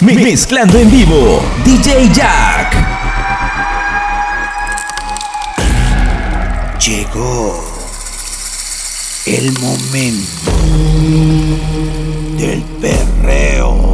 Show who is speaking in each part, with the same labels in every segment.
Speaker 1: Mezclando en vivo, DJ Jack.
Speaker 2: Llegó el momento del perreo.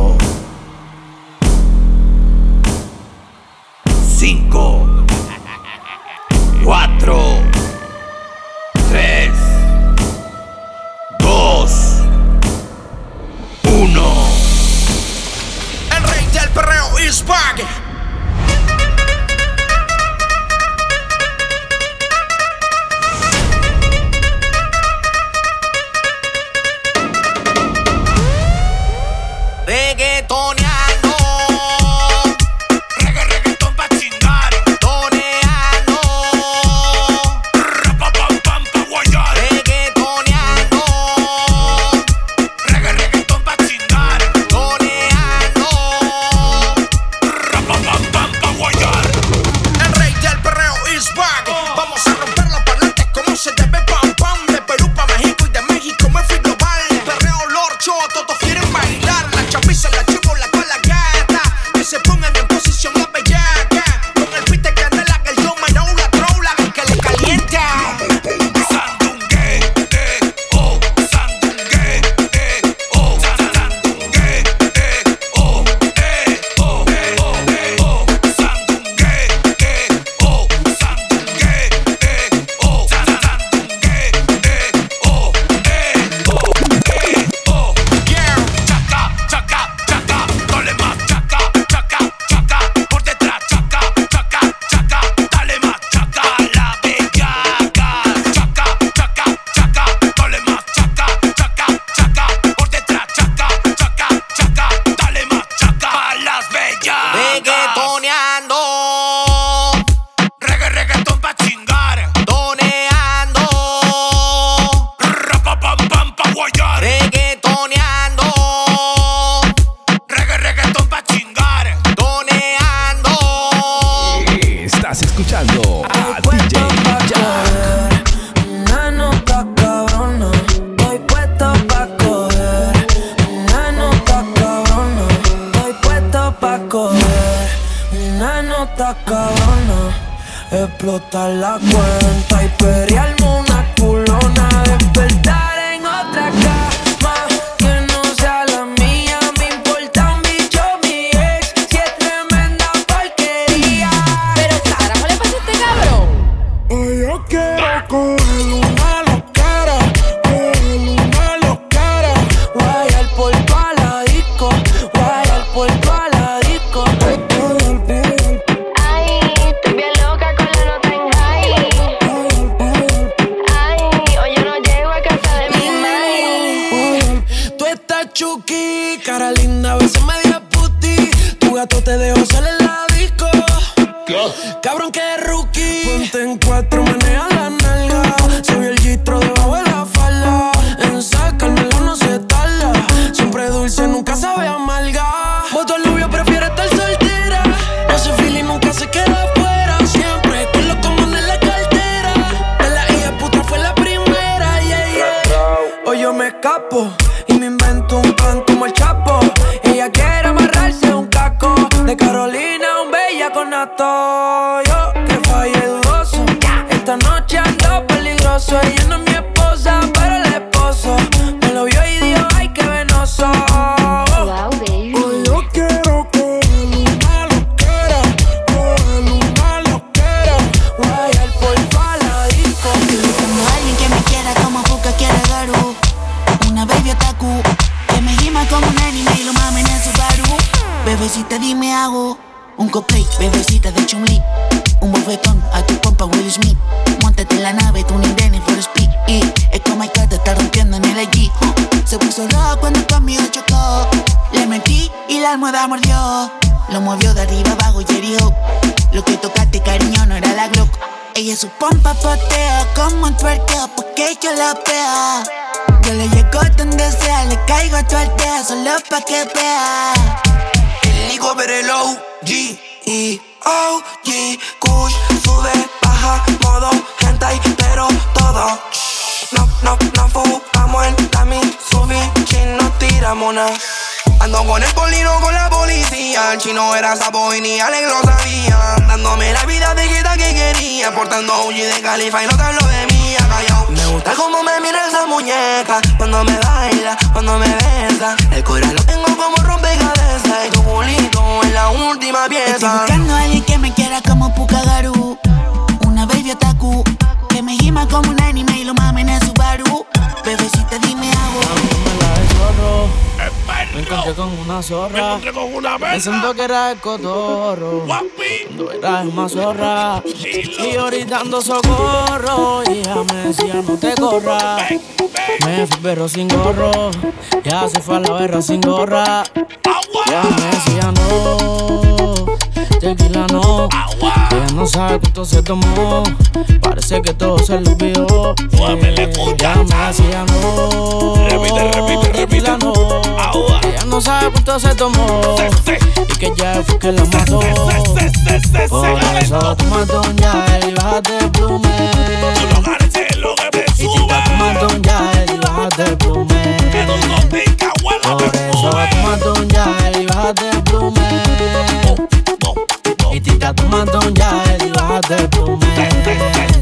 Speaker 3: Nota cabrona, explotar la cuenta y periarme una menea la nalga. Soy el gistro debajo de la falda. En sacármela no se tarda. Siempre dulce, nunca sabe Como un
Speaker 4: anime y lo mamen en su baru. Bebecita dime hago Un cosplay, bebecita de Chun-Li. Un bofetón a tu compa Will Smith. Montate en la nave, tu ni Denny for speed. Y es como que te está rompiendo en el allí Se puso rojo cuando conmigo chocó. Le metí y la almohada mordió. Lo movió de arriba abajo y herió Lo que tocaste cariño no era la Glock. Ella su pompa potea como un tuerteo porque yo la vea. Yo le llego donde sea, le caigo a tu aldea solo pa' que vea.
Speaker 3: El Nico pero el OG y OG Kush sube, baja, modo hentai, pero todo No, no, no fumamos en la Mitsubishi, no tiramos nada
Speaker 5: Ando con el colino con la policía. El chino era sapo y ni Alex lo sabía. Dándome la vida de que quería. Portando OG de Califa y no te hablo de mía. Callao. Me gusta cómo me mira muñeca. Cuando me baila, cuando me besa. El corazón lo tengo como rompecabezas. Y tu culito es la última
Speaker 4: Estoy
Speaker 5: pieza.
Speaker 4: buscando a alguien que me quiera como Pukagaru. Una baby otaku. Que me gima como un anime y lo mame en el Subaru. Bebecita,
Speaker 6: Me encontré con una zorra.
Speaker 2: con una
Speaker 6: Pensando que era el cotorro.
Speaker 2: Guapi.
Speaker 6: Cuando era una zorra. Y ahorita ando socorro. Y ella me decía no te corras. Me fui perro sin gorro. Ya se fue a la berra sin gorra. Ya me decía no. Tequila no. Que ella no sabe cuánto se tomó. Parece que todo se le olvidó. Eh. Ya me decía no. Cuánto se tomó. Y que ya fue que la mató. Por eso un gel y bájate el plume. Y tómate un gel y bájate el plume. Por eso un gel y bájate el plume. Y tómate un gel y bájate el plume.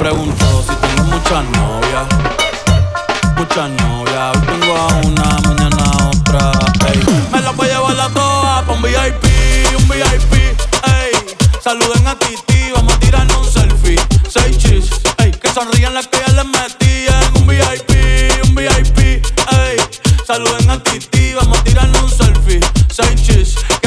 Speaker 6: Pregunto si tengo muchas novias. Muchas novias, hoy tengo a una, mañana a otra, ey. Me las voy a llevar a todas pa' un VIP, un VIP, ey. Saluden a Titi, vamos a tirarnos un selfie. Seis chis, ey. Que sonrían las que ya les metí en un VIP, un VIP, ey. Saluden a Titi, vamos a tirarnos un selfie. Seis chis,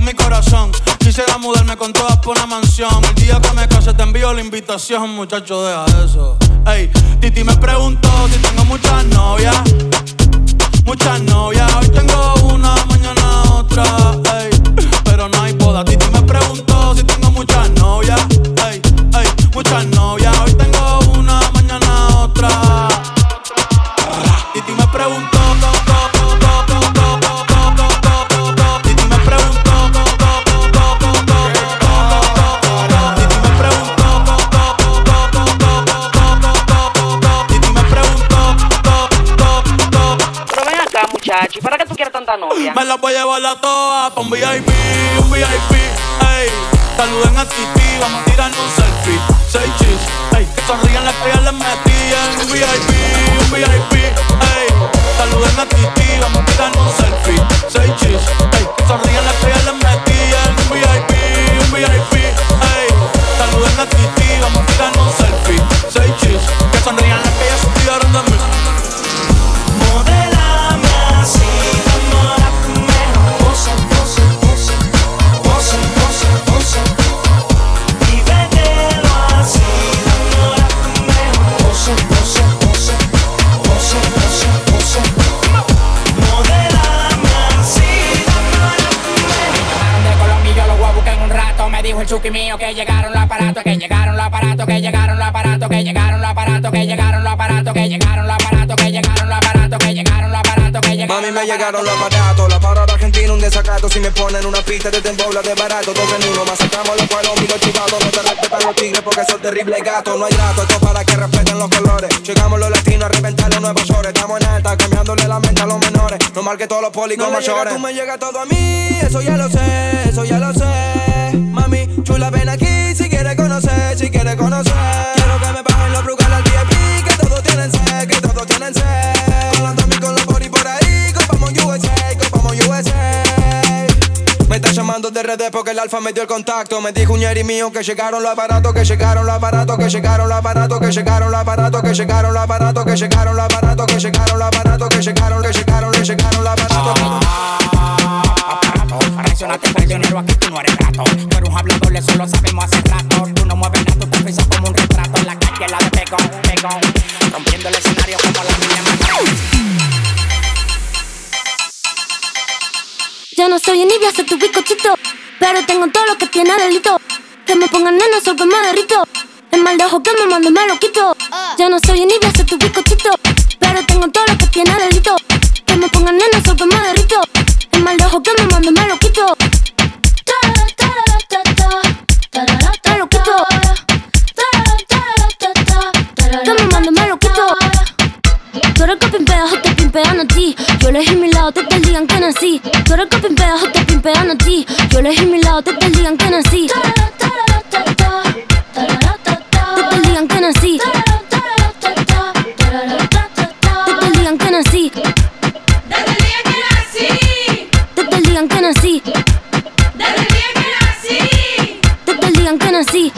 Speaker 6: con mi corazón. Quisiera mudarme con todas por una mansión. El día que me case te envío la invitación, muchacho, deja eso. Ey, Titi me preguntó si tengo muchas novias. Muchas novias, hoy tengo una, mañana otra. Ey, pero no hay boda. Titi me preguntó si tengo muchas novias. Me la voy a llevar a todas pa' un VIP, un VIP, ey. Saluden a Titi, vamos a tirarnos un selfie. Seis chis, ey. Que sonrían las que ya les metían. Un VIP, un VIP, ey. Saluden a Titi, vamos a tirarnos un selfie. Seis chis, ey. Que sonrían las que ya les metían. Un VIP, un VIP, ey. Saluden a Titi, vamos a tirarnos un selfie.
Speaker 7: Mío que llegaron los aparatos, que llegaron los aparatos, que llegaron los aparatos, que llegaron los aparatos, que llegaron los aparatos, que llegaron los aparatos, que llegaron los aparatos, que llegaron los aparatos que llegaron
Speaker 8: Mami, me llegaron los aparatos, la parada argentina, un desacato. Si me ponen una pista de tembobla de barato, dos en uno, masacramos los cueros, amigos chivados. No te respetan los tigres porque son terribles gatos. No hay trato, esto para que respeten los colores. Llegamos los latinos a reventar los nuevos shores. Estamos en alta, cambiándole la mente a los menores. No mal que todos los policos
Speaker 3: No me llega,
Speaker 8: mayores.
Speaker 3: tú me llega todo a mí, eso ya lo sé, eso ya lo sé. Mami, chula, ven aquí si quieres conocer, si quieres conocer.
Speaker 8: De redes porque el alfa me dio el contacto. Me dijo un yeri mío que llegaron los aparatos, que llegaron los aparatos, que llegaron los aparatos, que llegaron los aparatos, que llegaron los aparatos, que llegaron los aparatos, que llegaron los aparatos, que llegaron, que llegaron, que llegaron los aparatos.
Speaker 7: Reaccionaste prisionero, aquí tú no eres rato. Tú eres un hablador, eso lo sabemos hace rato. Tú no mueves nada, tú te pisas como un retrato. En la calle, la de pegón, pegón. Rompiendo el escenario como la
Speaker 9: Ya no soy envidia, soy tu bizcochito. Pero tengo todo lo que tiene delito. Que me pongan nena, soy que me derrito. El mal de ojo que me mando me lo quito. Ya no soy envidia, soy tu bizcochito. Pero tengo todo lo que tiene delito. Que me pongan nena, soy que me derrito. El mal de ojo que me mando me lo quito. Me lo quito. Que me mando me lo quito. Tú eres que pimpea, yo te pimpean a ti. Yo elegí mi digan que nací. Tú eres que pimpea, yo te pimpean a ti. Yo elegí mi lado, te te digan que nací. Te te digan que nací. Te te digan que nací.
Speaker 10: El
Speaker 9: Te te digan
Speaker 10: el que nací.
Speaker 9: Te te digan que nací.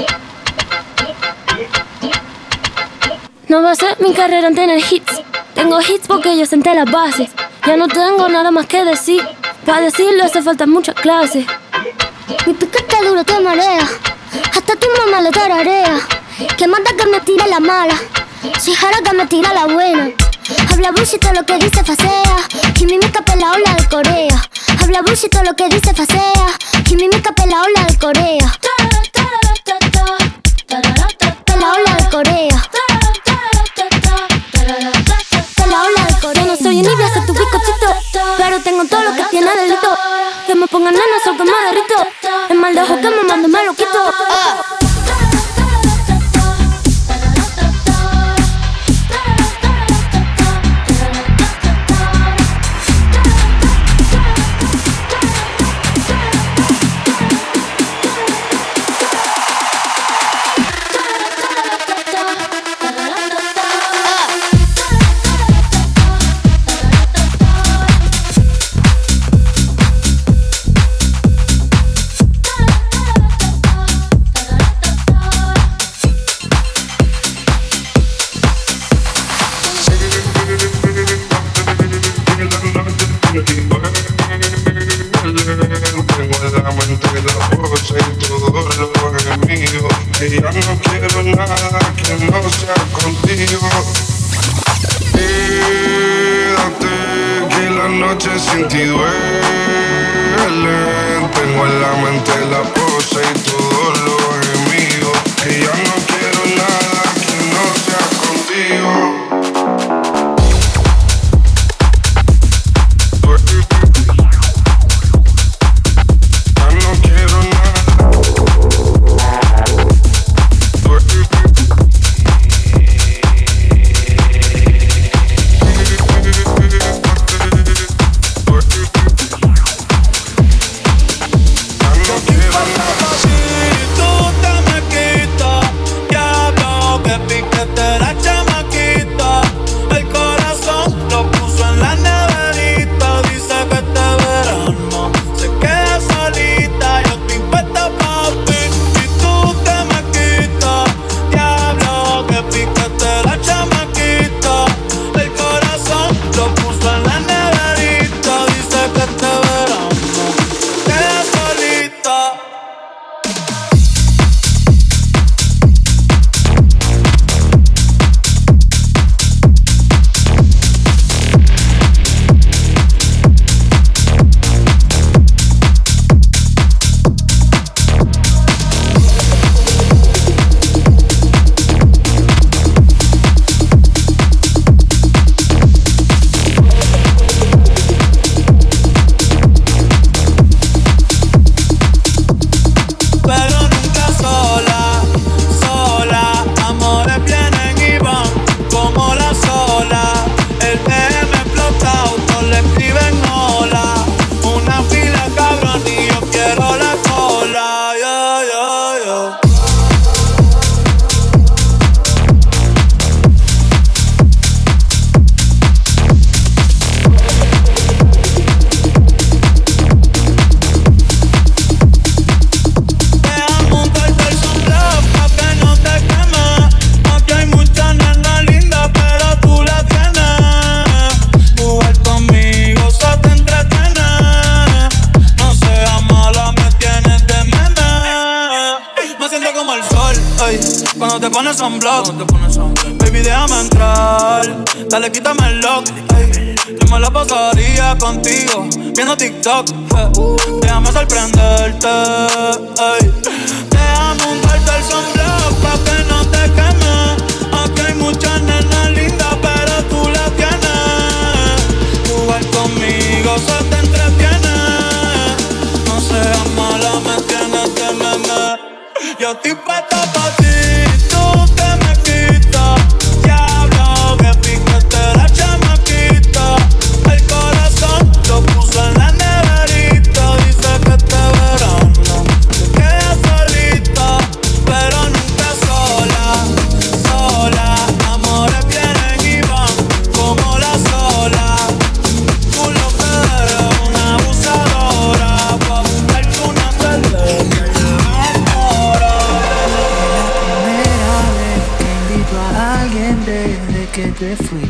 Speaker 9: No va a ser mi carrera en tener hits. Tengo hits porque yo senté las bases. Ya no tengo nada más que decir. Para decirlo hace falta mucha clase. Mi piquete duro te marea. Hasta tu mamá lo tararea. Que manda que me tire la mala. Soy jara que me tira la buena. Habla bullshit todo lo que dice facea. Y mi mica la ola de Corea. Habla bullshit todo lo que dice facea. Y mi mica la ola de Corea. La ola de Corea. Envidia, soy tu bizcochito. Pero tengo todo lo que tiene delito. Que me pongan nena, soy que me derrito. El mal de ojo que me mando me lo quito.
Speaker 11: Que ya no quiero nada que no sea contigo. Quédate que la noche sin ti duele. Tengo en la mente la pose y todos los
Speaker 6: Dale, quítame el lock. Ey. La pasaría contigo viendo TikTok. Déjame sorprenderte. Ey. Déjame untarte el sombrero pa' que no te queme. Aquí hay muchas nenas lindas, pero tú la tienes. Jugar conmigo se te entretiene. No seas mala, me tienes de meme. Yo estoy puesto pa' ti.
Speaker 12: driftwood.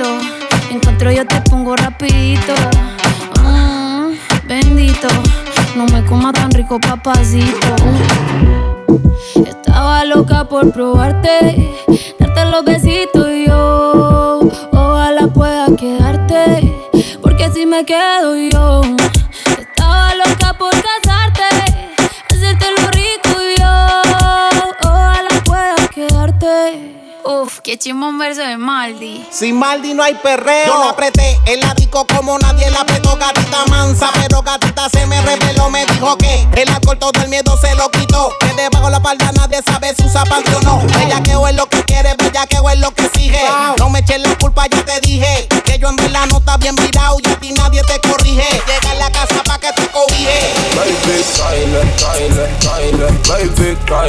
Speaker 12: Bendito. Encuentro yo te pongo rapidito. Mm, bendito. No me coma tan rico, papacito. Estaba loca por probarte, darte los besitos y yo. Ojalá pueda quedarte, porque si me quedo yo. Estaba loca por casarte, qué chimón verso de Maldi.
Speaker 13: Sin Maldi no hay perreo. Yo la apreté en la disco como nadie la apretó. Gatita mansa, pero gatita se me reveló. Me dijo que el alcohol todo el miedo se lo quitó. Que debajo la palda nadie sabe si usa panty o no. Bellaqueo es lo que quiere, bellaqueo es lo que exige. No me eches la culpa, ya te dije. Que yo en verdad no está bien virado y a ti nadie te corrige. Llega a la casa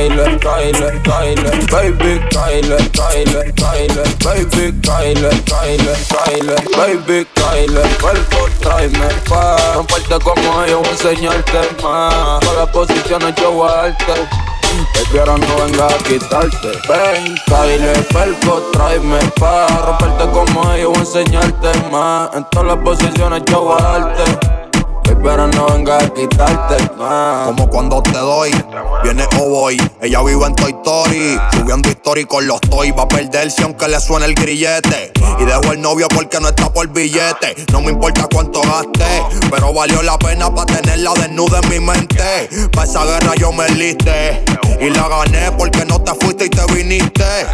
Speaker 14: Kylie, Kylie, Kylie, baby, Kylie, Kylie, Kylie, baby, Kylie, Kylie, Kylie, baby, Kylie, cuerpo tráeme pa' romperte como yo, enseñarte más, para las posiciones yo voy a darte. No venga a quitarte. Ven, Kylie, perco, tráeme pa' romperte como a enseñarte más. En todas las posiciones yo voy pero no venga a quitarte más.
Speaker 15: Como cuando te doy, viene o. Ella vive en Toy Story, subiendo historia y con los toy. Va a perderse aunque le suene el grillete. Y dejo el novio porque no está por billete. No me importa cuánto gaste, pero valió la pena para tenerla desnuda en mi mente. Pa' esa guerra yo me liste. Y la gané porque no te fuiste y te viniste.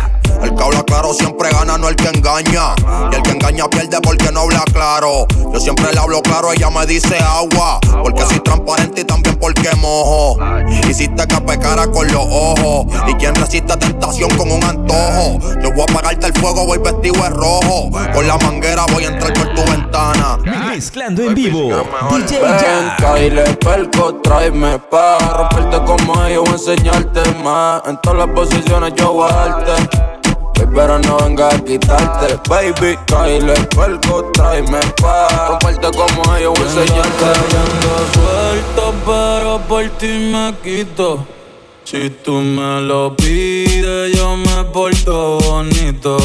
Speaker 15: El que habla claro siempre gana, no el el que engaña pierde porque no habla claro. Yo siempre le hablo claro, ella me dice agua. Porque soy transparente y también porque mojo. Hiciste que pecara con los ojos. Y quien resiste tentación con un antojo. Yo voy a apagarte el fuego, voy vestido de rojo. Con la manguera voy a entrar por tu ventana.
Speaker 1: Mezclando en vivo, DJ
Speaker 14: Ven,
Speaker 1: Jack.
Speaker 14: Kylie, perco, tráeme pa' romperte como yo, voy a enseñarte más. En todas las posiciones yo voy a darte. Pero no venga a quitarte, baby, Kylie, perco, tráeme pa' romperte como yo, voy a enseñarte
Speaker 16: suelto, pero por ti me quito. Si tú me lo pides, yo me porto bonito.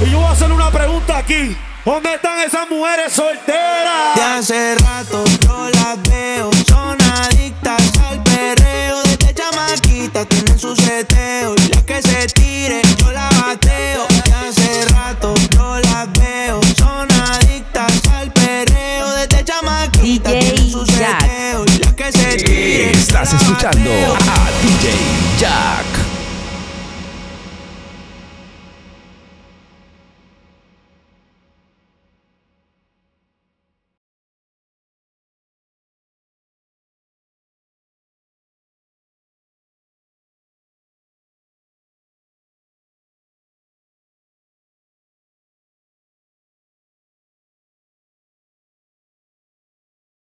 Speaker 17: Y yo voy a hacer una pregunta aquí. ¿Dónde están esas mujeres solteras?
Speaker 18: De hace rato yo las veo, son adictas al perreo. Desde chamaquita tienen su seteo. Y la que se tire, yo la bateo. De hace rato yo las veo, son adictas al perreo. Desde chamaquita tienen su seteo. Y la que se tire, yo
Speaker 1: Estás
Speaker 18: la
Speaker 1: escuchando
Speaker 18: bateo.
Speaker 1: a DJ Jack.